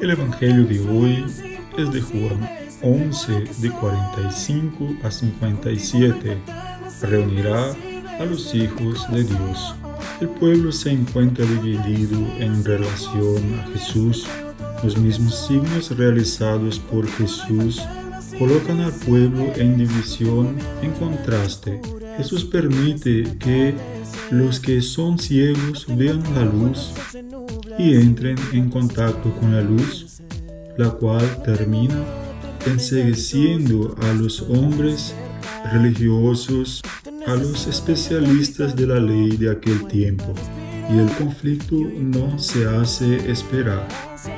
El Evangelio de hoy es de Juan 11, de 45 a 57. Reunirá a los hijos de Dios. El pueblo se encuentra dividido en relación a Jesús. Los mismos signos realizados por Jesús colocan al pueblo en división, en contraste. Jesús permite que los que son ciegos vean la luz y entren en contacto con la luz, la cual termina ensegueciendo a los hombres religiosos, a los especialistas de la ley de aquel tiempo. Y el conflicto no se hace esperar.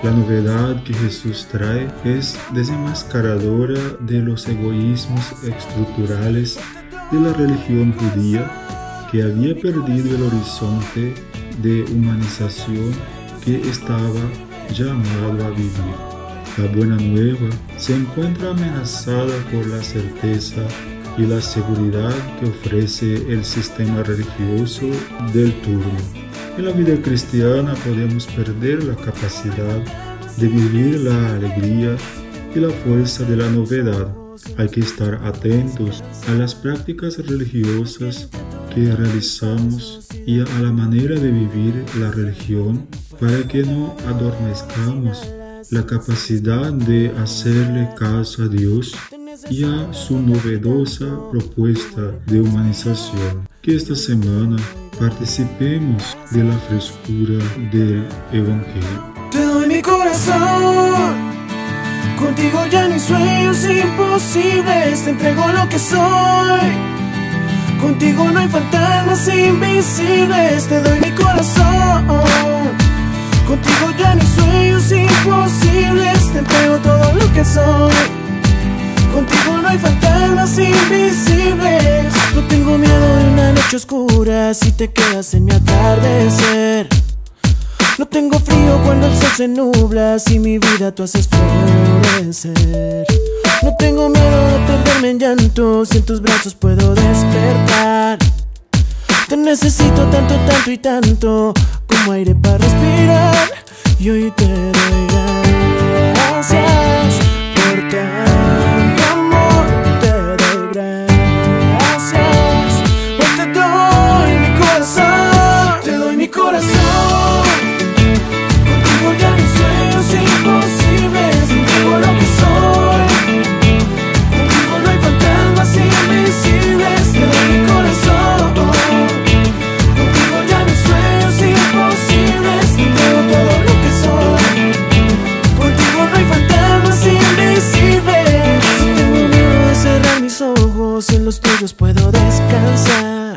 La novedad que Jesús trae es desenmascaradora de los egoísmos estructurales de la religión judía que había perdido el horizonte de humanización que estaba llamado a vivir. La buena nueva se encuentra amenazada por la certeza y la seguridad que ofrece el sistema religioso del turno. En la vida cristiana podemos perder la capacidad de vivir la alegría y la fuerza de la novedad. Hay que estar atentos a las prácticas religiosas que realizamos y a la manera de vivir la religión para que no adormezcamos la capacidad de hacerle caso a Dios y a su novedosa propuesta de humanización. Que esta semana participemos de la frescura del Evangelio. Te doy mi corazón. Contigo ya hay sueños imposibles. Te entrego lo que soy. Contigo no hay fantasmas invisibles, te doy mi corazón. Contigo ya no hay sueños imposibles, te entrego todo lo que soy. Contigo no hay fantasmas invisibles. No tengo miedo de una noche oscura si te quedas en mi atardecer. No tengo frío cuando el sol se nubla si mi vida tú haces florecer. No tengo miedo de perderme en llanto Si en tus brazos puedo despertar. Te necesito tanto, tanto y tanto Como aire para respirar. Y hoy te doy gracias Por tanto amor. Te doy gracias Hoy te doy mi corazón. Te doy mi corazón tuyos puedo descansar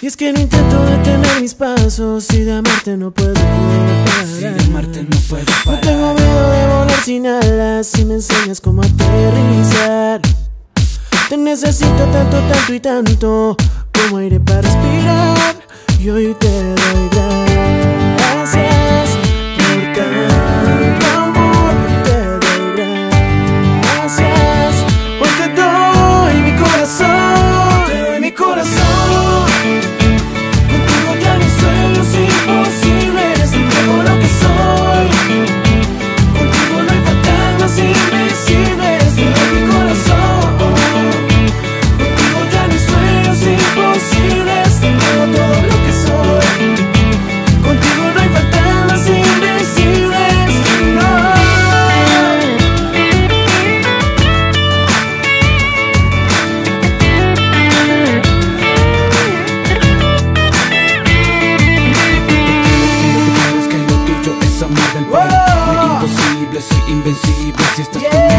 y es que no intento detener mis pasos y de amarte no puedo parar. Si de amarte no puedo No parar. tengo miedo de volar sin alas si me enseñas cómo aterrizar. Te necesito tanto, tanto y tanto como aire para respirar. Y hoy te doy. más del imposible, soy invencible si estás yeah. tú